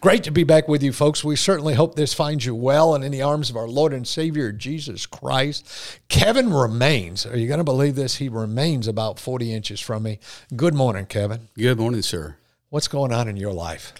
Great to be back with you, folks. We certainly hope this finds you well and in the arms of our Lord and Savior, Jesus Christ. Kevin remains, are you going to believe this? He remains about 40 inches from me. Good morning, Kevin. Good morning, sir. What's going on in your life?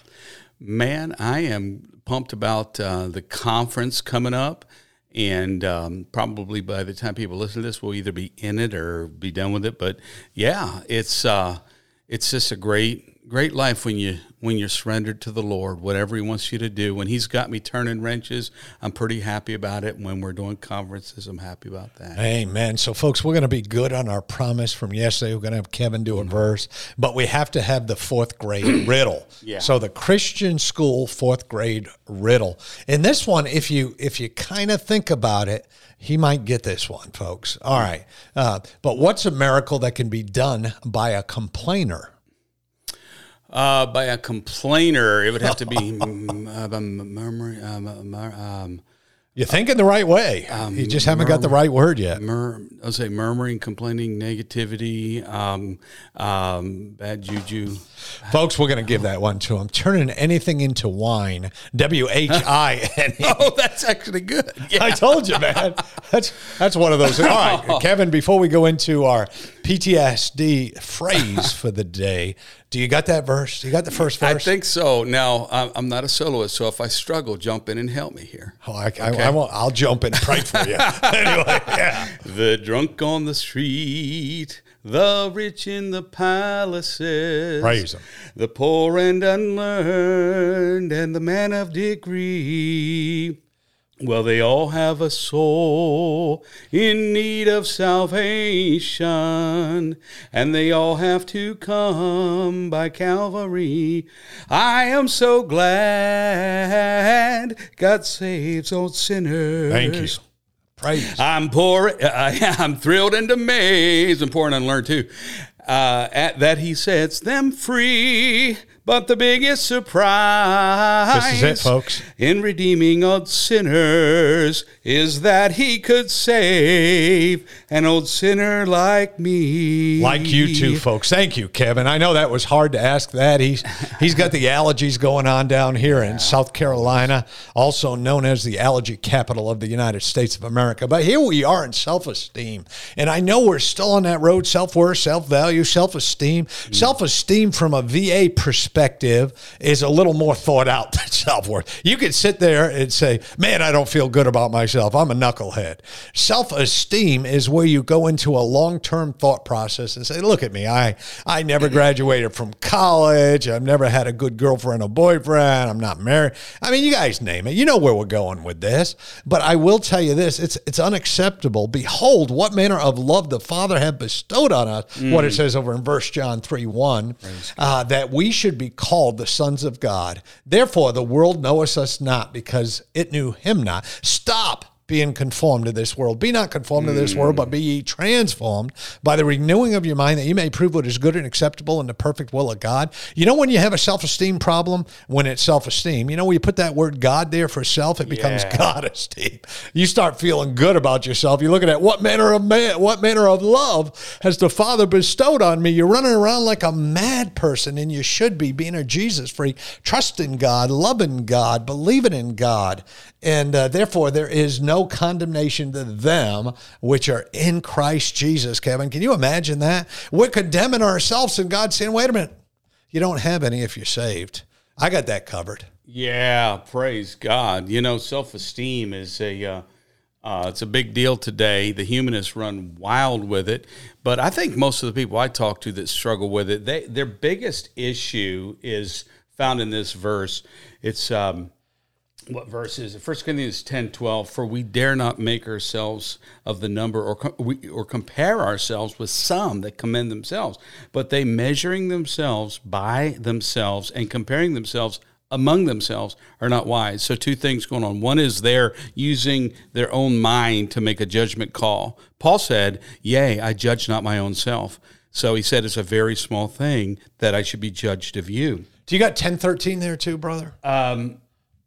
Man, I am pumped about uh, the conference coming up. And um, probably by the time people listen to this, we'll either be in it or be done with it. But yeah, it's uh, it's just a great great life when you when you're surrendered to the Lord, whatever He wants you to do. When He's got me turning wrenches, I'm pretty happy about it. When we're doing conferences, I'm happy about that. Amen. So, folks, we're going to be good on our promise from yesterday. We're going to have Kevin do a mm-hmm. verse, but we have to have the fourth grade riddle. Yeah. So, the Christian school fourth grade riddle. In this one, if you if you kind of think about it, he might get this one, folks. All right. Uh, but what's a miracle that can be done by a complainer? Uh, by a complainer, it would have to be murmuring. Um, um, you're thinking the right way. Um, you just haven't got the right word yet. Mur- I'll say murmuring, complaining, negativity, um, um, bad juju. Folks, we're going to give that one to him. Turning anything into wine. W H I N E. Oh, that's actually good. Yeah. I told you, man. That's that's one of those. All right, Kevin. Before we go into our PTSD phrase for the day, do you got that verse? You got the first verse? I think so. Now I'm not a soloist, so if I struggle, jump in and help me here. Oh, I, okay. I, I won't. I'll jump in and pray for you. anyway, yeah. The drunk on the street, the rich in the palaces, praise him. The poor and unlearned, and the man of degree well, they all have a soul in need of salvation, and they all have to come by Calvary. I am so glad God saves old sinners. Thank you. Praise. I'm poor. I'm thrilled and amazed, and poor and unlearned too. Uh, at that he sets them free. But the biggest surprise this is it, folks. in redeeming old sinners is that he could save an old sinner like me. Like you too, folks. Thank you, Kevin. I know that was hard to ask that. He's he's got the allergies going on down here in South Carolina, also known as the allergy capital of the United States of America. But here we are in self-esteem. And I know we're still on that road, self-worth, self-value, self-esteem. Mm. Self-esteem from a VA perspective perspective is a little more thought out than self worth. You could sit there and say, Man, I don't feel good about myself. I'm a knucklehead. Self esteem is where you go into a long term thought process and say, Look at me. I, I never graduated from college. I've never had a good girlfriend or boyfriend. I'm not married. I mean, you guys name it. You know where we're going with this. But I will tell you this it's, it's unacceptable. Behold, what manner of love the Father had bestowed on us, mm. what it mm. says over in verse John 3 1, uh, that we should be called the sons of God. Therefore, the world knoweth us not because it knew him not. Stop being conformed to this world. Be not conformed mm. to this world, but be ye transformed by the renewing of your mind that you may prove what is good and acceptable in the perfect will of God. You know, when you have a self esteem problem, when it's self esteem, you know, when you put that word God there for self, it becomes yeah. God esteem. You start feeling good about yourself. You're looking at what manner of man, what manner of love has the Father bestowed on me. You're running around like a mad person, and you should be being a Jesus freak, trusting God, loving God, believing in God. And uh, therefore, there is no condemnation to them which are in Christ Jesus, Kevin. Can you imagine that? We're condemning ourselves, and God's saying, wait a minute, you don't have any if you're saved. I got that covered. Yeah, praise God. You know, self esteem is a. Uh, uh, it's a big deal today. The humanists run wild with it, but I think most of the people I talk to that struggle with it, they, their biggest issue is found in this verse. It's um, what verse is it? 1 Corinthians 10 12. For we dare not make ourselves of the number or, we, or compare ourselves with some that commend themselves, but they measuring themselves by themselves and comparing themselves among themselves are not wise. So, two things going on. One is they're using their own mind to make a judgment call. Paul said, Yea, I judge not my own self. So he said, It's a very small thing that I should be judged of you. Do you got 1013 there too, brother? Um,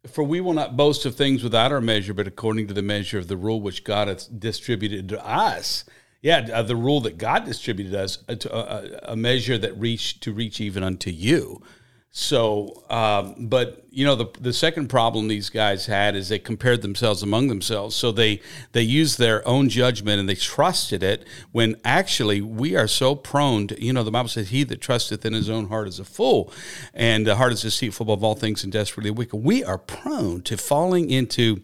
for we will not boast of things without our measure, but according to the measure of the rule which God hath distributed to us. Yeah, uh, the rule that God distributed us, uh, to, uh, a measure that reached to reach even unto you. So, um, but you know, the the second problem these guys had is they compared themselves among themselves. So they they used their own judgment and they trusted it when actually we are so prone to. You know, the Bible says, "He that trusteth in his own heart is a fool, and the heart is deceitful above all things and desperately wicked." We are prone to falling into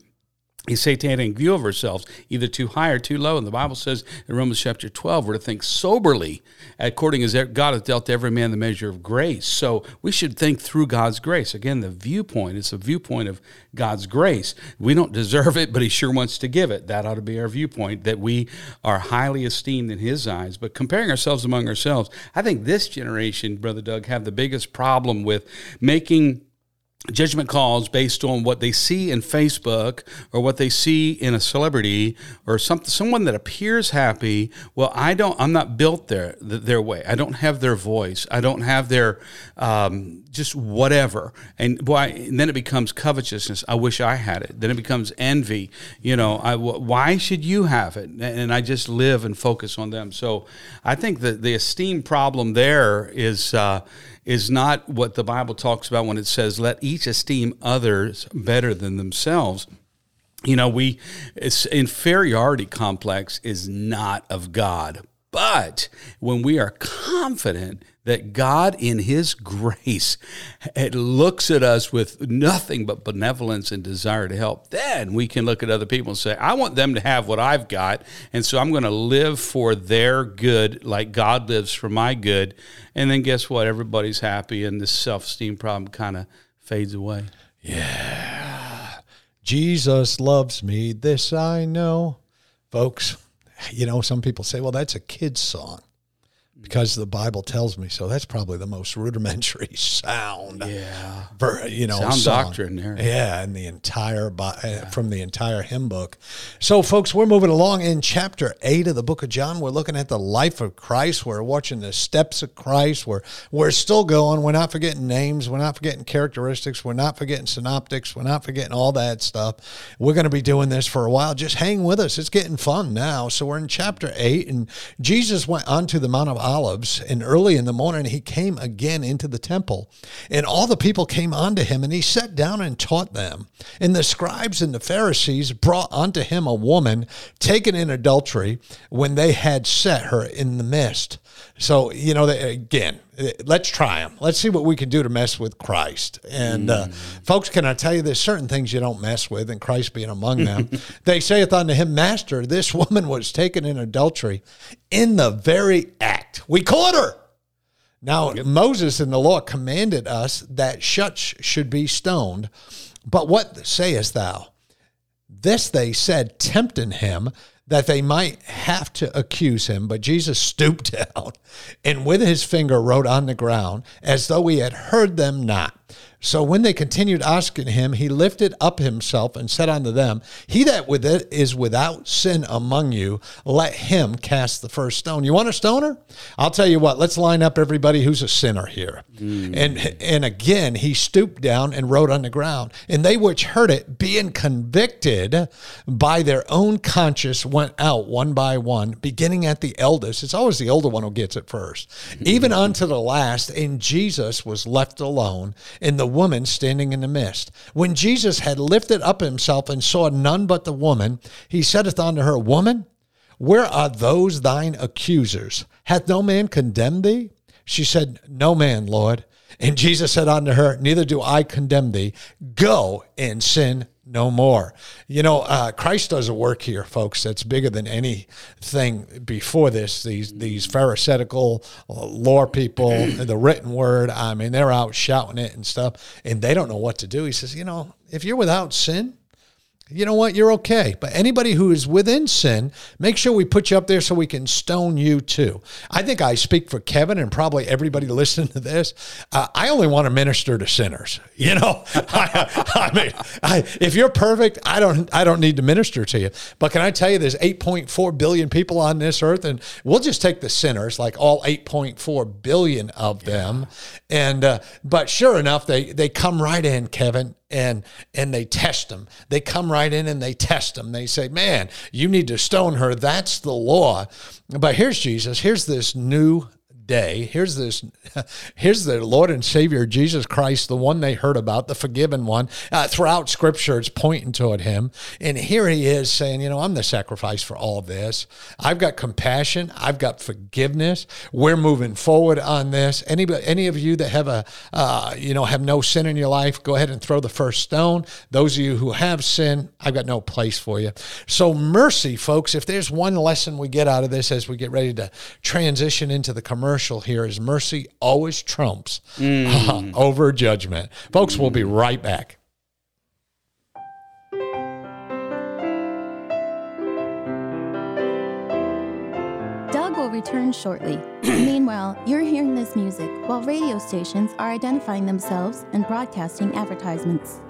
a satanic view of ourselves, either too high or too low. And the Bible says in Romans chapter 12, we're to think soberly, according as God hath dealt to every man the measure of grace. So we should think through God's grace. Again, the viewpoint is a viewpoint of God's grace. We don't deserve it, but He sure wants to give it. That ought to be our viewpoint, that we are highly esteemed in His eyes. But comparing ourselves among ourselves, I think this generation, Brother Doug, have the biggest problem with making judgment calls based on what they see in Facebook or what they see in a celebrity or some, someone that appears happy. Well, I don't, I'm not built their, their way. I don't have their voice. I don't have their, um, just whatever. And boy, and then it becomes covetousness. I wish I had it. Then it becomes envy. You know, I, why should you have it? And I just live and focus on them. So I think that the esteem problem there is, uh, is not what the Bible talks about when it says, let each esteem others better than themselves. You know, we, it's inferiority complex is not of God. But when we are confident that God, in His grace, it looks at us with nothing but benevolence and desire to help, then we can look at other people and say, I want them to have what I've got. And so I'm going to live for their good like God lives for my good. And then guess what? Everybody's happy, and this self esteem problem kind of fades away. Yeah. Jesus loves me. This I know. Folks, you know, some people say, well, that's a kid's song because the Bible tells me so. That's probably the most rudimentary sound. Yeah. For, you know, sound song. doctrine there. Yeah, and the entire uh, yeah. from the entire hymn book. So, folks, we're moving along in chapter eight of the book of John. We're looking at the life of Christ. We're watching the steps of Christ. We're we're still going. We're not forgetting names. We're not forgetting characteristics. We're not forgetting synoptics. We're not forgetting all that stuff. We're going to be doing this for a while. Just hang with us. It's getting fun now. So we're in chapter eight, and Jesus went onto the Mount of Olives, and early in the morning he came again into the temple. And all the people came unto him, and he sat down and taught them. And the scribes and the Pharisees brought unto him a woman taken in adultery when they had set her in the midst. So, you know, again, let's try them. Let's see what we can do to mess with Christ. And uh, mm. folks, can I tell you, there's certain things you don't mess with, and Christ being among them. they saith unto him, Master, this woman was taken in adultery in the very act. We caught her. Now, yep. Moses in the law commanded us that such should be stoned. But what sayest thou? This they said, tempting him that they might have to accuse him, but Jesus stooped down and with his finger wrote on the ground as though he had heard them not. So when they continued asking him, he lifted up himself and said unto them, He that with it is without sin among you, let him cast the first stone. You want a stoner? I'll tell you what, let's line up everybody who's a sinner here. Mm. And and again he stooped down and wrote on the ground. And they which heard it, being convicted by their own conscience, went out one by one, beginning at the eldest. It's always the older one who gets it first, even unto the last. And Jesus was left alone, and the woman standing in the midst. When Jesus had lifted up himself and saw none but the woman, he saith unto her, Woman, where are those thine accusers? Hath no man condemned thee? She said, No man, Lord. And Jesus said unto her, Neither do I condemn thee. Go and sin no more. You know, uh, Christ does a work here, folks, that's bigger than anything before this. These these Pharisaical uh, law people, the written word, I mean, they're out shouting it and stuff, and they don't know what to do. He says, you know, if you're without sin, you know what? You're okay. But anybody who is within sin, make sure we put you up there so we can stone you too. I think I speak for Kevin and probably everybody listening to this. Uh, I only want to minister to sinners. You know, I, I mean, I, if you're perfect, I don't, I don't need to minister to you. But can I tell you, there's 8.4 billion people on this earth, and we'll just take the sinners, like all 8.4 billion of them, and uh, but sure enough, they they come right in, Kevin, and and they test them. They come right in and they test them. They say, "Man, you need to stone her. That's the law." But here's Jesus. Here's this new day. Here's this, here's the Lord and Savior Jesus Christ, the one they heard about, the forgiven one. Uh, throughout Scripture, it's pointing toward Him, and here He is saying, you know, I'm the sacrifice for all this. I've got compassion. I've got forgiveness. We're moving forward on this. Any any of you that have a, uh, you know, have no sin in your life, go ahead and throw the first stone. Those of you who have sin, I've got no place for you. So mercy, folks. If there's one lesson we get out of this as we get ready to transition into the commercial commercial here is mercy always trumps mm. over judgment. Folks, we'll be right back. Doug will return shortly. Meanwhile, you're hearing this music while radio stations are identifying themselves and broadcasting advertisements.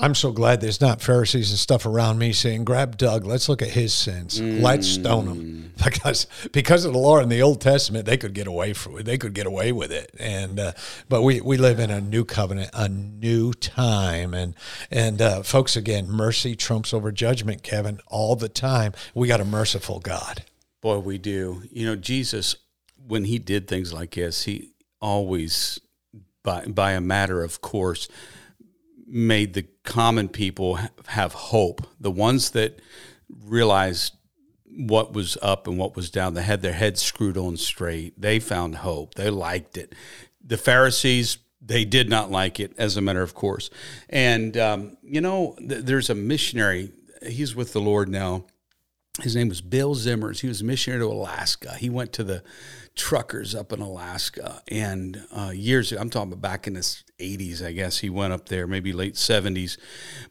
I'm so glad there's not Pharisees and stuff around me saying, "Grab Doug, let's look at his sins, mm. let's stone him," because because of the law in the Old Testament, they could get away from it. They could get away with it, and uh, but we we live in a new covenant, a new time, and and uh, folks, again, mercy trumps over judgment, Kevin, all the time. We got a merciful God. Boy, we do. You know, Jesus, when he did things like this, he always by by a matter of course made the common people have hope. The ones that realized what was up and what was down, they had their heads screwed on straight. They found hope. They liked it. The Pharisees, they did not like it, as a matter of course. And, um, you know, th- there's a missionary, he's with the Lord now. His name was Bill Zimmers. He was a missionary to Alaska. He went to the truckers up in Alaska. And uh, years I'm talking about back in the 80s, I guess he went up there, maybe late 70s.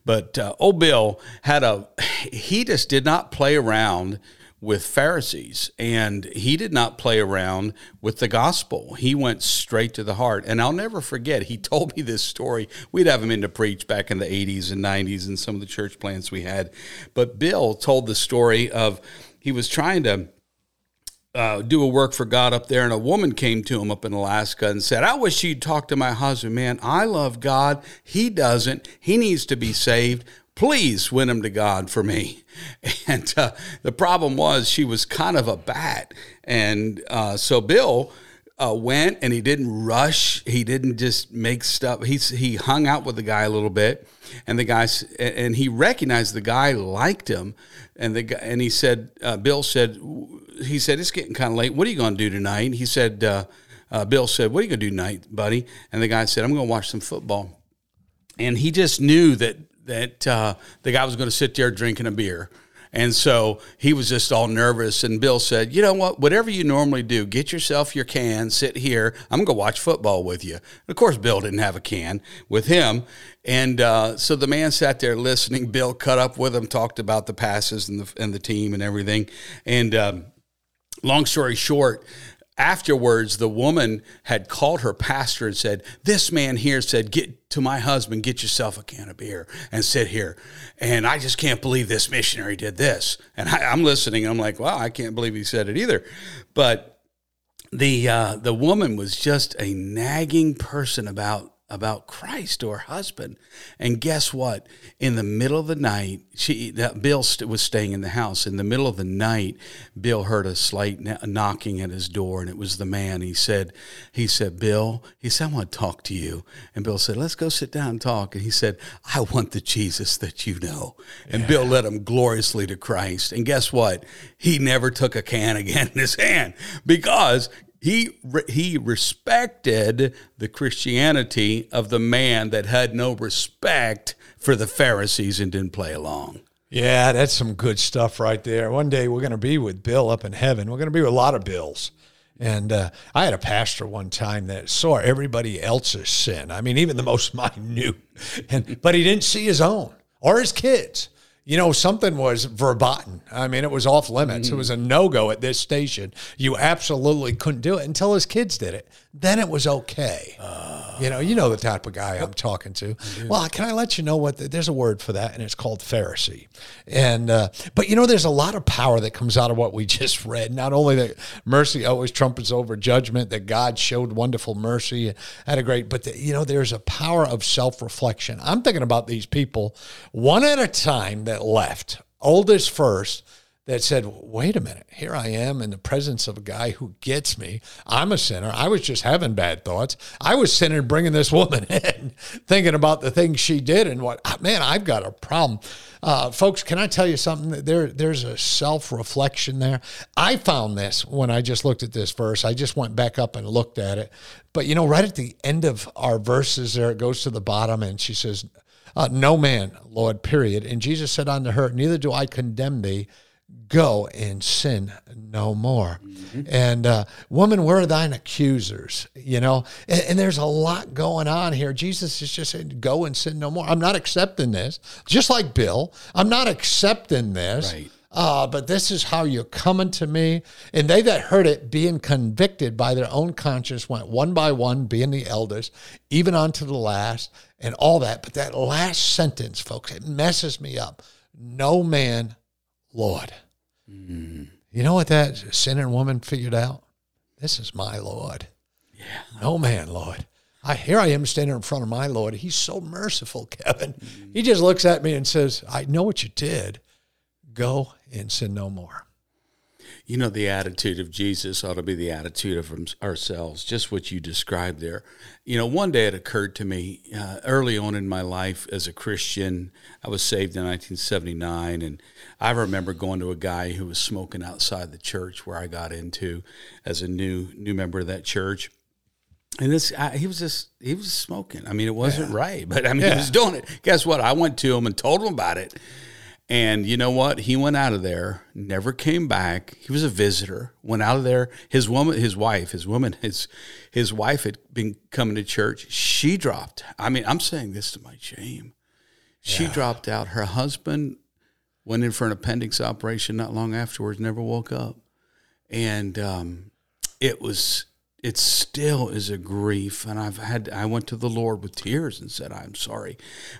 But uh, old Bill had a, he just did not play around with Pharisees and he did not play around with the gospel. He went straight to the heart. And I'll never forget, he told me this story. We'd have him in to preach back in the 80s and 90s and some of the church plants we had. But Bill told the story of he was trying to uh, do a work for God up there, and a woman came to him up in Alaska and said, I wish you'd talk to my husband. Man, I love God. He doesn't. He needs to be saved. Please win him to God for me. And uh, the problem was she was kind of a bat. And uh, so Bill uh, went and he didn't rush. He didn't just make stuff. He, he hung out with the guy a little bit. And the guy, and he recognized the guy liked him. And the guy, and he said, uh, Bill said, he said, it's getting kind of late. What are you going to do tonight? He said, uh, uh, Bill said, what are you going to do tonight, buddy? And the guy said, I'm going to watch some football. And he just knew that, that uh, the guy was going to sit there drinking a beer. And so he was just all nervous. And Bill said, You know what? Whatever you normally do, get yourself your can, sit here. I'm going to watch football with you. And of course, Bill didn't have a can with him. And uh, so the man sat there listening. Bill cut up with him, talked about the passes and the, and the team and everything. And um, long story short, afterwards, the woman had called her pastor and said, This man here said, Get to my husband, get yourself a can of beer and sit here. And I just can't believe this missionary did this. And I, am listening. I'm like, Wow, I can't believe he said it either. But the uh, the woman was just a nagging person about about Christ to her husband. And guess what? In the middle of the night, she that Bill st- was staying in the house. In the middle of the night, Bill heard a slight knocking at his door, and it was the man. He said, "He said, Bill, he said, I want to talk to you." And Bill said, "Let's go sit down and talk." And he said, "I want the Jesus that you know." And yeah. Bill led him gloriously to Christ. And guess what? He never took a can again in his hand because he he respected the Christianity of the man that had no respect for the Pharisees and didn't play along. Yeah, that's some good stuff right there. One day we're going to be with Bill up in heaven. We're going to be with a lot of Bills. And uh, I had a pastor one time that saw everybody else's sin. I mean, even the most minute, and but he didn't see his own or his kids you know, something was verboten. I mean, it was off limits. Mm. It was a no go at this station. You absolutely couldn't do it until his kids did it. Then it was okay. Uh, you know, you know the type of guy I'm talking to. Well, can I let you know what? The, there's a word for that, and it's called Pharisee. And uh, but you know, there's a lot of power that comes out of what we just read. Not only that mercy always trumpets over judgment, that God showed wonderful mercy, and had a great, but the, you know, there's a power of self reflection. I'm thinking about these people one at a time that left, oldest first that said, wait a minute, here I am in the presence of a guy who gets me. I'm a sinner. I was just having bad thoughts. I was sinning bringing this woman in, thinking about the things she did and what, ah, man, I've got a problem. Uh, folks, can I tell you something? There, there's a self reflection there. I found this when I just looked at this verse. I just went back up and looked at it. But, you know, right at the end of our verses there, it goes to the bottom and she says, uh, No man, Lord, period. And Jesus said unto her, Neither do I condemn thee go and sin no more. Mm-hmm. And uh, woman, where are thine accusers? You know, and, and, there's a lot going on here. Jesus is just saying, go and sin no more. I'm not accepting this. Just like Bill, I'm not accepting this. Right. Uh, but this is how you're coming to me. And they that heard it, being convicted by their own conscience, went one by one, being the elders, even unto the last, and all that. But that last sentence, folks, it messes me up. No man Lord. Mm. You know what that sinner woman figured out? This is my Lord. Yeah. No man, Lord. I here I am standing in front of my Lord. He's so merciful, Kevin. Mm. He just looks at me and says, I know what you did. Go and sin no more. You know, the attitude of Jesus ought to be the attitude of ourselves, just what you described there. You know, one day it occurred to me uh, early on in my life as a Christian. I was saved in 1979, and I remember going to a guy who was smoking outside the church where I got into as a new new member of that church. And this, I, he was just, he was smoking. I mean, it wasn't yeah. right, but I mean, yeah. he was doing it. Guess what? I went to him and told him about it. And you know what? He went out of there, never came back. He was a visitor. Went out of there. His woman, his wife, his woman, his his wife had been coming to church. She dropped. I mean, I'm saying this to my shame. She yeah. dropped out. Her husband went in for an appendix operation not long afterwards. Never woke up, and um, it was it still is a grief and i've had i went to the lord with tears and said i'm sorry.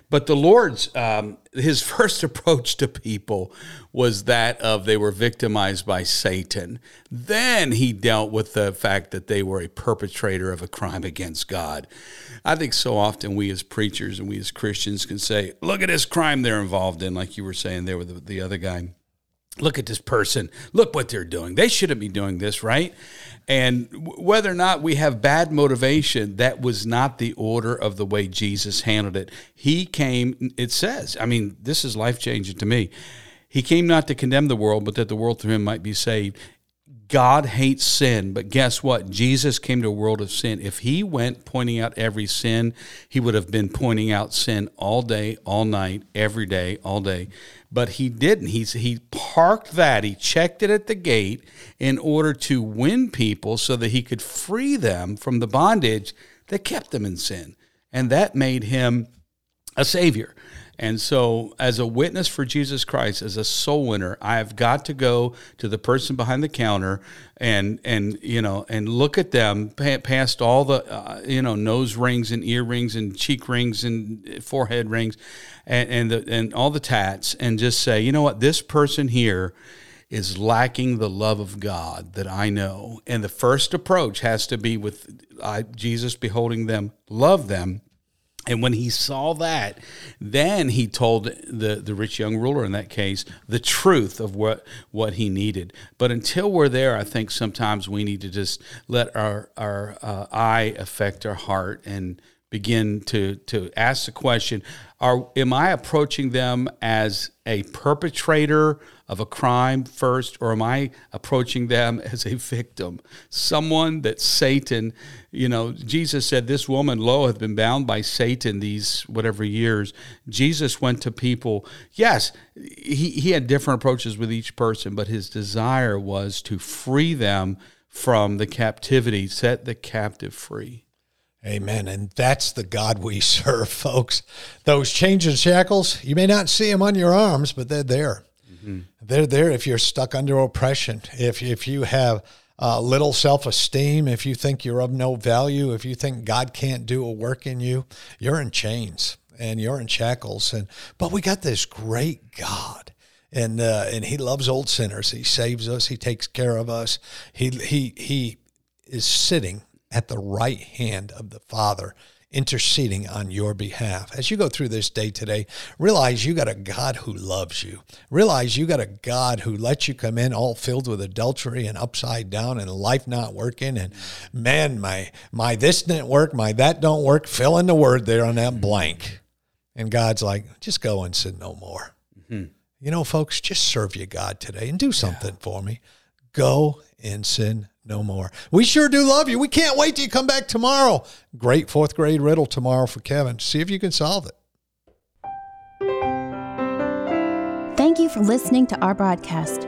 But the lord's um, his first approach to people was that of they were victimized by satan. Then he dealt with the fact that they were a perpetrator of a crime against god. I think so often we as preachers and we as christians can say look at this crime they're involved in like you were saying there with the, the other guy look at this person. Look what they're doing. They shouldn't be doing this right? And whether or not we have bad motivation that was not the order of the way jesus handled it. He came it says i mean this is life changing to me. He came not to condemn the world but that the world through him might be saved God hates sin, but guess what? Jesus came to a world of sin. If he went pointing out every sin, he would have been pointing out sin all day, all night, every day, all day. But he didn't. He's, he parked that, he checked it at the gate in order to win people so that he could free them from the bondage that kept them in sin. And that made him a savior. And so, as a witness for Jesus Christ, as a soul winner, I have got to go to the person behind the counter and and you know and look at them past all the uh, you know nose rings and earrings and cheek rings and forehead rings, and and the, and all the tats, and just say, you know what, this person here is lacking the love of God that I know. And the first approach has to be with I, Jesus beholding them, love them, and when he saw that, then he told the, the rich young ruler in that case the truth of what, what he needed. But until we're there, I think sometimes we need to just let our, our uh, eye affect our heart and begin to to ask the question are am i approaching them as a perpetrator of a crime first or am i approaching them as a victim someone that satan you know jesus said this woman lo hath been bound by satan these whatever years jesus went to people yes he, he had different approaches with each person but his desire was to free them from the captivity set the captive free Amen. And that's the God we serve, folks. Those chains and shackles, you may not see them on your arms, but they're there. Mm-hmm. They're there if you're stuck under oppression, if, if you have uh, little self esteem, if you think you're of no value, if you think God can't do a work in you, you're in chains and you're in shackles. And but we got this great God and uh, and he loves old sinners. He saves us. He takes care of us. He he he is sitting at the right hand of the Father, interceding on your behalf. As you go through this day today, realize you got a God who loves you. Realize you got a God who lets you come in all filled with adultery and upside down and life not working. And man, my my this didn't work, my that don't work. Fill in the word there on that blank. And God's like, just go and sin no more. Mm-hmm. You know, folks, just serve you God today and do something yeah. for me. Go and sin no more. We sure do love you. We can't wait till you come back tomorrow. Great fourth grade riddle tomorrow for Kevin. See if you can solve it. Thank you for listening to our broadcast.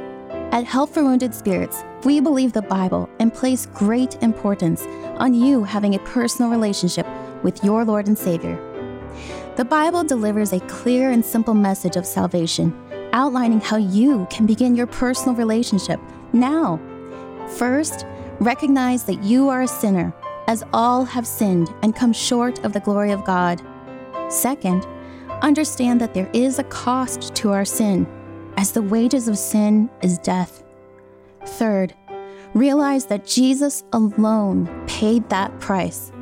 At Help for Wounded Spirits, we believe the Bible and place great importance on you having a personal relationship with your Lord and Savior. The Bible delivers a clear and simple message of salvation, outlining how you can begin your personal relationship now. First, recognize that you are a sinner, as all have sinned and come short of the glory of God. Second, understand that there is a cost to our sin, as the wages of sin is death. Third, realize that Jesus alone paid that price.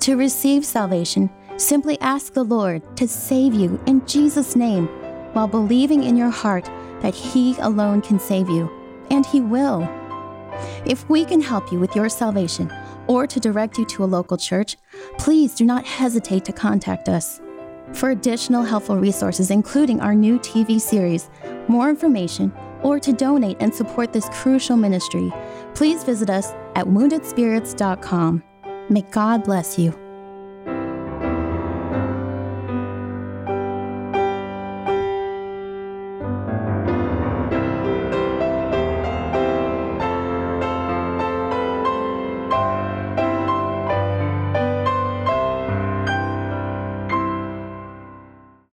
To receive salvation, simply ask the Lord to save you in Jesus' name while believing in your heart that He alone can save you, and He will. If we can help you with your salvation or to direct you to a local church, please do not hesitate to contact us. For additional helpful resources, including our new TV series, more information, or to donate and support this crucial ministry, please visit us at woundedspirits.com. May God bless you.